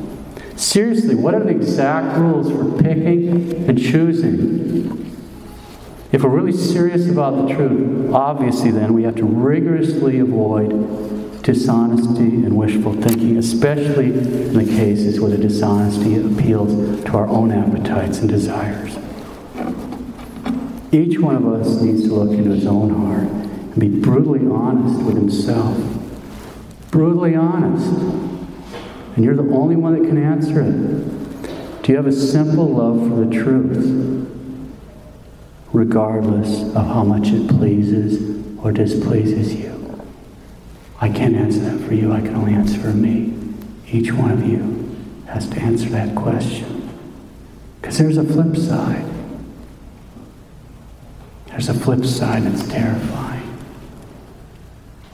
Seriously, what are the exact rules for picking and choosing? If we're really serious about the truth, obviously then we have to rigorously avoid dishonesty and wishful thinking, especially in the cases where the dishonesty appeals to our own appetites and desires. Each one of us needs to look into his own heart and be brutally honest with himself. Brutally honest. And you're the only one that can answer it. Do you have a simple love for the truth, regardless of how much it pleases or displeases you? I can't answer that for you. I can only answer for me. Each one of you has to answer that question. Because there's a flip side. There's a flip side that's terrifying.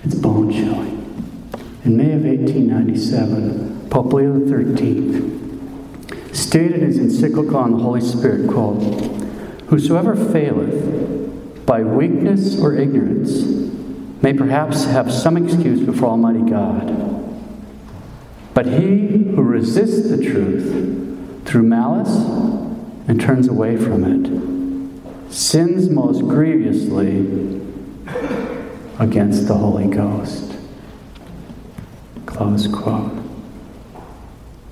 It's bone chilling. In May of 1897, Pope Leo XIII stated his encyclical on the Holy Spirit, quote, Whosoever faileth by weakness or ignorance may perhaps have some excuse before Almighty God. But he who resists the truth through malice and turns away from it sins most grievously against the Holy Ghost. Close quote.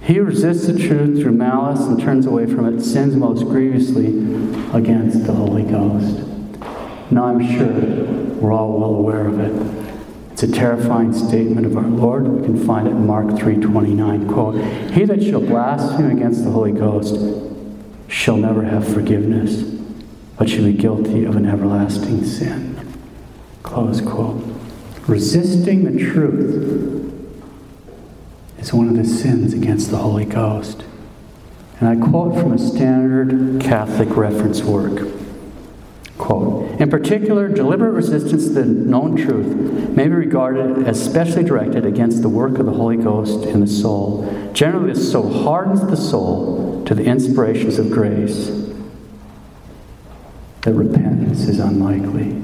He resists the truth through malice and turns away from it, sins most grievously against the Holy Ghost. Now I'm sure we're all well aware of it. It's a terrifying statement of our Lord. We can find it in Mark 3:29. Quote, He that shall blaspheme against the Holy Ghost shall never have forgiveness but should be guilty of an everlasting sin. Close quote. Resisting the truth is one of the sins against the Holy Ghost. And I quote from a standard Catholic reference work. Quote, in particular, deliberate resistance to the known truth may be regarded as specially directed against the work of the Holy Ghost in the soul. Generally, this so hardens the soul to the inspirations of grace that repentance is unlikely.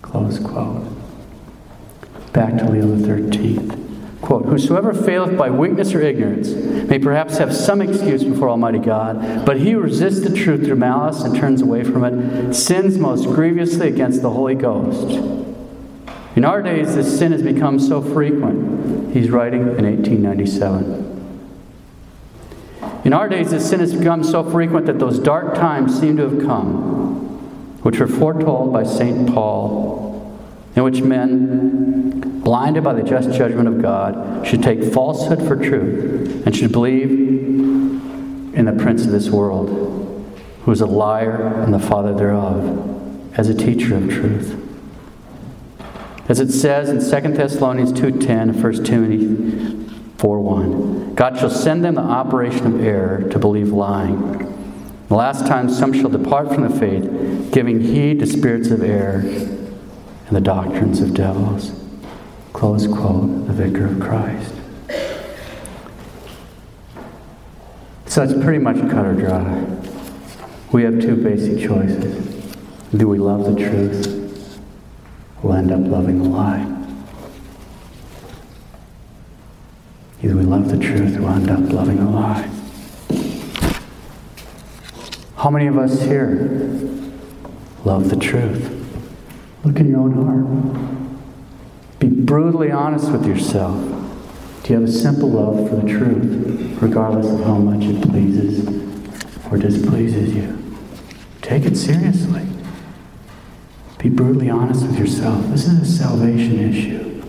Close quote. Back to Leo XIII. Quote, Whosoever faileth by weakness or ignorance may perhaps have some excuse before Almighty God, but he who resists the truth through malice and turns away from it sins most grievously against the Holy Ghost. In our days, this sin has become so frequent. He's writing in 1897. In our days, this sin has become so frequent that those dark times seem to have come which were foretold by St. Paul, in which men, blinded by the just judgment of God, should take falsehood for truth and should believe in the prince of this world, who is a liar and the father thereof, as a teacher of truth. As it says in 2 Thessalonians 2.10 and 1 Timothy 4.1, God shall send them the operation of error to believe lying the last time some shall depart from the faith, giving heed to spirits of error and the doctrines of devils. Close quote, the Vicar of Christ. So it's pretty much cut or dry. We have two basic choices. Do we love the truth? We'll end up loving the lie. Either we love the truth or we'll end up loving a lie. How many of us here love the truth? Look in your own heart. Be brutally honest with yourself. Do you have a simple love for the truth, regardless of how much it pleases or displeases you? Take it seriously. Be brutally honest with yourself. This is a salvation issue.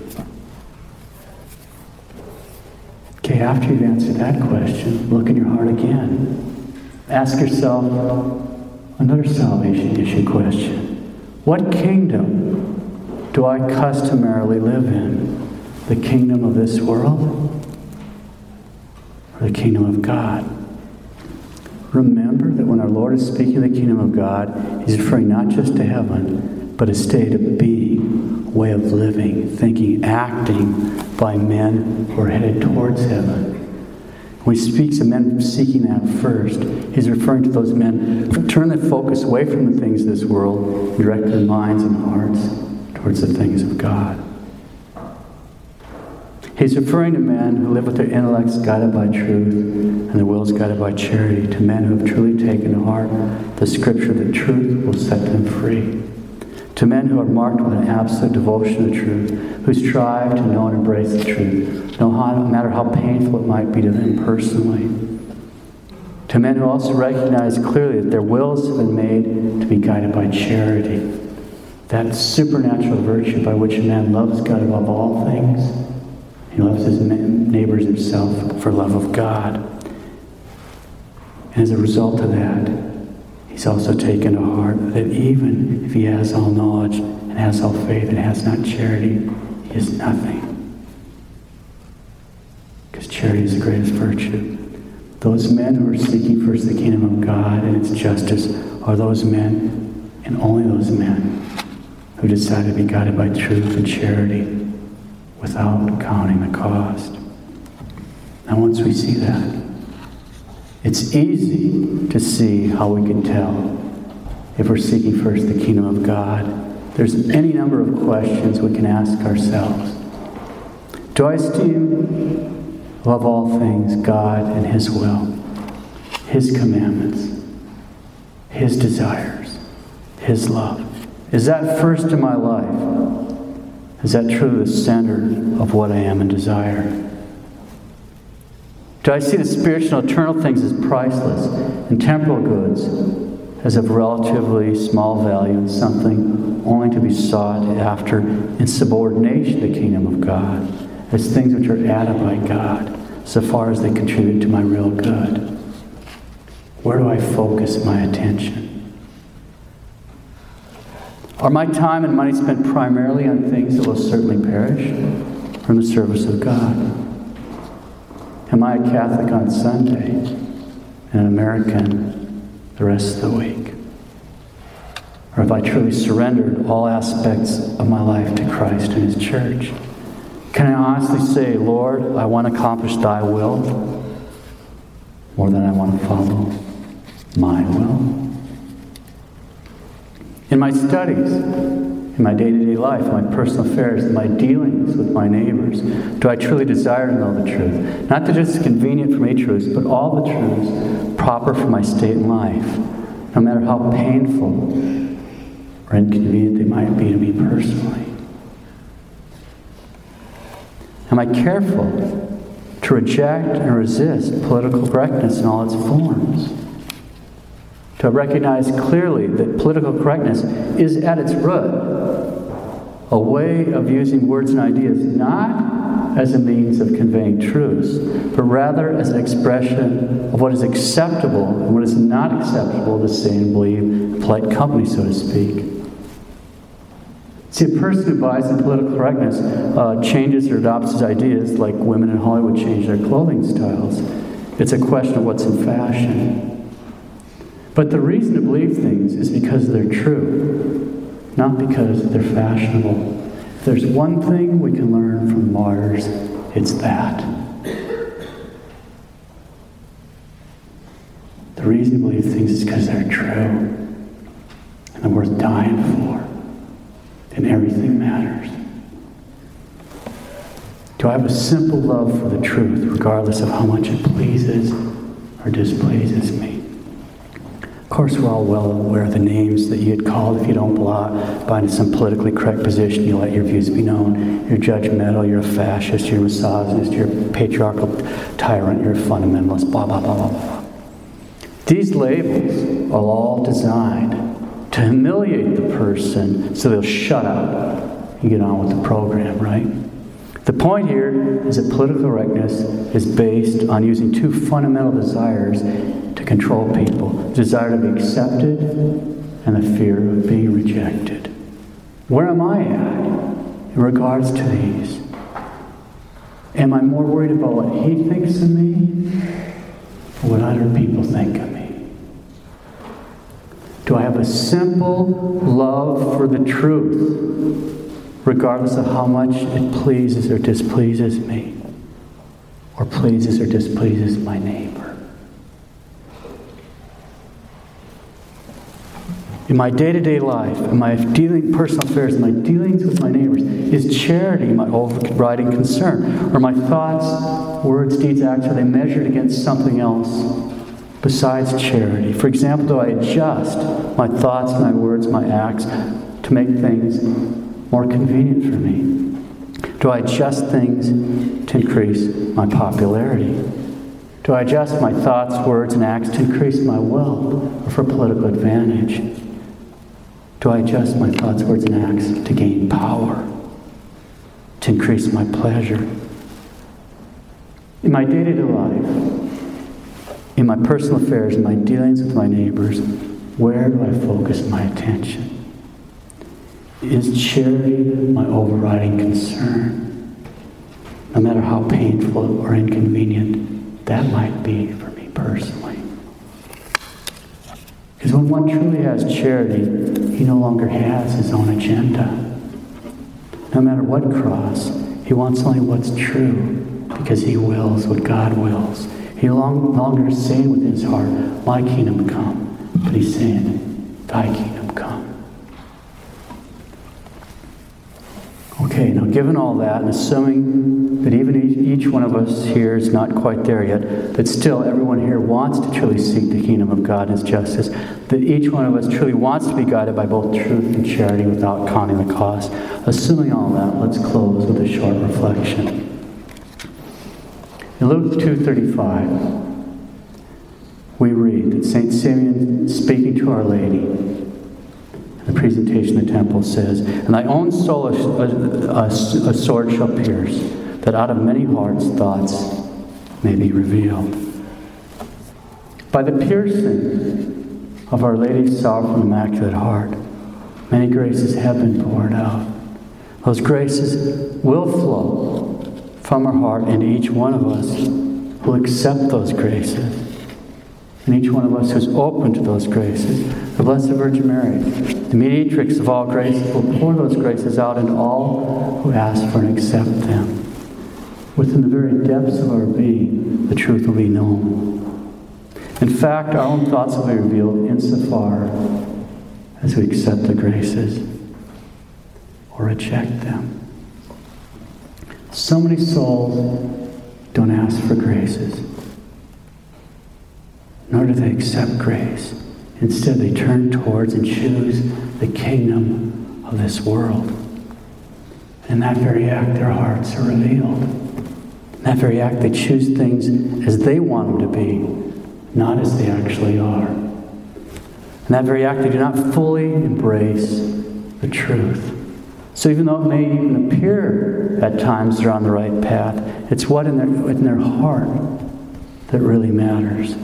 Okay, after you've answered that question, look in your heart again. Ask yourself another salvation issue question What kingdom do I customarily live in? The kingdom of this world or the kingdom of God? remember that when our Lord is speaking of the kingdom of God, he's referring not just to heaven, but a state of being, way of living, thinking, acting by men who are headed towards heaven. When he speaks of men seeking that first, he's referring to those men who turn their focus away from the things of this world direct their minds and hearts towards the things of God. He's referring to men who live with their intellects guided by truth and their wills guided by charity, to men who have truly taken to heart the scripture that truth will set them free. To men who are marked with an absolute devotion to truth, who strive to know and embrace the truth, no matter how painful it might be to them personally. To men who also recognize clearly that their wills have been made to be guided by charity, that supernatural virtue by which a man loves God above all things he loves his neighbors himself for love of God. And as a result of that, he's also taken to heart that even if he has all knowledge and has all faith and has not charity, he is nothing. Because charity is the greatest virtue. Those men who are seeking first the kingdom of God and its justice are those men, and only those men, who decide to be guided by truth and charity without counting the cost. And once we see that, it's easy to see how we can tell if we're seeking first the kingdom of God. There's any number of questions we can ask ourselves. Do I esteem above all things God and His will, His commandments, His desires, His love? Is that first in my life? Is that truly the center of what I am and desire? Do I see the spiritual and eternal things as priceless and temporal goods as of relatively small value and something only to be sought after in subordination to the kingdom of God, as things which are added by God so far as they contribute to my real good? Where do I focus my attention? Are my time and money spent primarily on things that will certainly perish from the service of God? Am I a Catholic on Sunday and an American the rest of the week? Or have I truly surrendered all aspects of my life to Christ and His church? Can I honestly say, Lord, I want to accomplish Thy will more than I want to follow my will? In my studies, in my day to day life, my personal affairs, my dealings with my neighbors, do I truly desire to know the truth? Not that it's convenient for me truths, but all the truths proper for my state in life, no matter how painful or inconvenient they might be to me personally. Am I careful to reject and resist political correctness in all its forms? to recognize clearly that political correctness is at its root a way of using words and ideas not as a means of conveying truths, but rather as an expression of what is acceptable and what is not acceptable to say and believe polite company, so to speak. See, a person who buys in political correctness uh, changes or adopts his ideas like women in Hollywood change their clothing styles. It's a question of what's in fashion. But the reason to believe things is because they're true, not because they're fashionable. If there's one thing we can learn from martyrs, it's that. The reason to believe things is because they're true and they're worth dying for, and everything matters. Do I have a simple love for the truth, regardless of how much it pleases or displeases me? Course, we're all well aware of the names that you get called if you don't buy into some politically correct position. You let your views be known. You're judgmental. You're a fascist. You're a misogynist. You're a patriarchal tyrant. You're a fundamentalist. Blah blah blah blah blah. These labels are all designed to humiliate the person so they'll shut up and get on with the program, right? The point here is that political correctness is based on using two fundamental desires to control people the desire to be accepted and the fear of being rejected. Where am I at in regards to these? Am I more worried about what he thinks of me or what other people think of me? Do I have a simple love for the truth, regardless of how much it pleases or displeases me, or pleases or displeases my neighbor? in my day to day life, in my dealing, personal affairs, in my dealings with my neighbors, is charity my overriding concern? Or my thoughts, words, deeds, acts, are they measured against something else besides charity? For example, do I adjust my thoughts, my words, my acts to make things more convenient for me? Do I adjust things to increase my popularity? Do I adjust my thoughts, words, and acts to increase my wealth or for political advantage? Do I adjust my thoughts, words, and acts to gain power, to increase my pleasure? In my day to day life, in my personal affairs, in my dealings with my neighbors, where do I focus my attention? Is charity my overriding concern? No matter how painful or inconvenient that might be for me personally. Because when one truly has charity, he no longer has his own agenda. No matter what cross, he wants only what's true because he wills what God wills. He no longer saying within his heart, My kingdom come, but he's saying, Thy kingdom come. Okay, now given all that, and assuming that even each one of us here is not quite there yet, that still everyone here wants to truly seek the kingdom of God and His justice, that each one of us truly wants to be guided by both truth and charity without counting the cost. Assuming all that, let's close with a short reflection. In Luke 2:35, we read that Saint Simeon, speaking to Our Lady, the presentation of the temple says, And thy own soul a, a, a sword shall pierce, that out of many hearts thoughts may be revealed. By the piercing of Our Lady's sorrowful Immaculate Heart, many graces have been poured out. Those graces will flow from her heart, and each one of us will accept those graces. And each one of us who's open to those graces, the Blessed Virgin Mary, the mediatrix of all graces, will pour those graces out into all who ask for and accept them. Within the very depths of our being, the truth will be known. In fact, our own thoughts will be revealed insofar as we accept the graces or reject them. So many souls don't ask for graces nor do they accept grace. Instead, they turn towards and choose the kingdom of this world. In that very act, their hearts are revealed. In that very act, they choose things as they want them to be, not as they actually are. In that very act, they do not fully embrace the truth. So even though it may even appear at times they're on the right path, it's what in their, in their heart that really matters.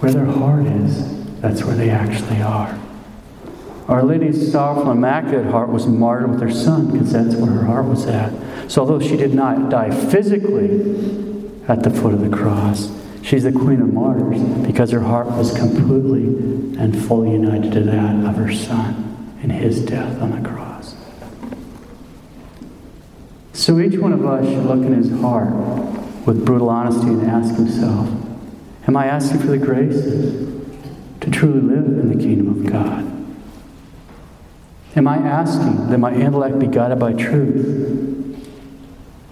Where their heart is, that's where they actually are. Our Lady's sorrowful, immaculate heart was martyred with her son because that's where her heart was at. So, although she did not die physically at the foot of the cross, she's the queen of martyrs because her heart was completely and fully united to that of her son in his death on the cross. So, each one of us should look in his heart with brutal honesty and ask himself, Am I asking for the grace to truly live in the kingdom of God? Am I asking that my intellect be guided by truth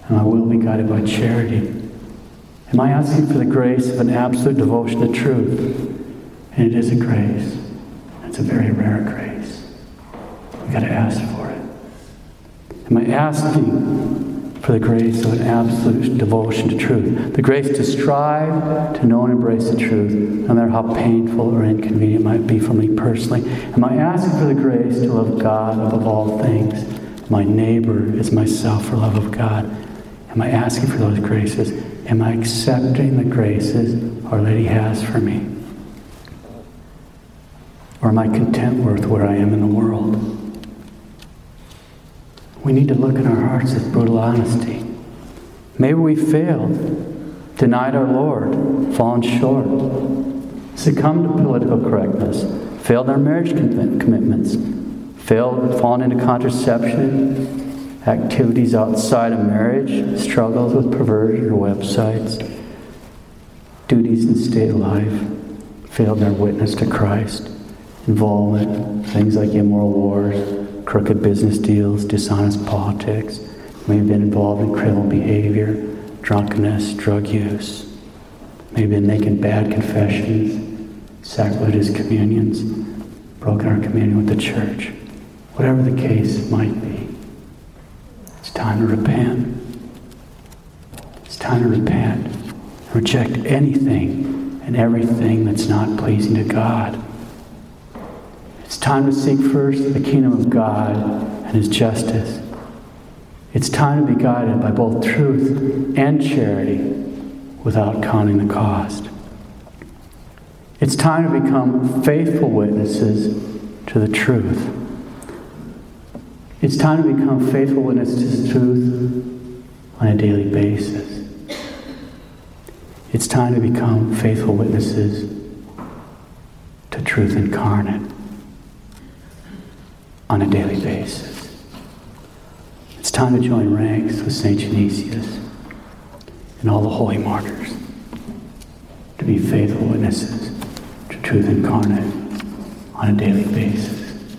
and my will be guided by charity? Am I asking for the grace of an absolute devotion to truth? And it is a grace. It's a very rare grace. We've got to ask for it. Am I asking for the grace of an absolute devotion to truth, the grace to strive to know and embrace the truth, no matter how painful or inconvenient it might be for me personally. Am I asking for the grace to love God above all things? My neighbor is myself for love of God. Am I asking for those graces? Am I accepting the graces Our Lady has for me? Or am I content with where I am in the world? We need to look in our hearts with brutal honesty. Maybe we failed, denied our Lord, fallen short, succumbed to political correctness, failed our marriage commitments, failed, fallen into contraception, activities outside of marriage, struggles with perversion or websites, duties in state life, failed in our witness to Christ, involvement, things like immoral wars, crooked business deals, dishonest politics, may have been involved in criminal behavior, drunkenness, drug use, may have been making bad confessions, sacrilegious communions, broken our communion with the church. Whatever the case might be, it's time to repent. It's time to repent reject anything and everything that's not pleasing to God. It's time to seek first the kingdom of God and His justice. It's time to be guided by both truth and charity without counting the cost. It's time to become faithful witnesses to the truth. It's time to become faithful witnesses to truth on a daily basis. It's time to become faithful witnesses to truth incarnate on a daily basis. It's time to join ranks with St. Genesius and all the holy martyrs to be faithful witnesses to truth incarnate on a daily basis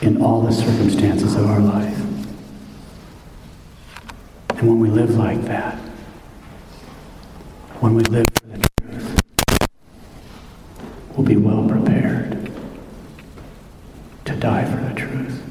in all the circumstances of our life. And when we live like that, when we live for the truth, we'll be well prepared die for the truth.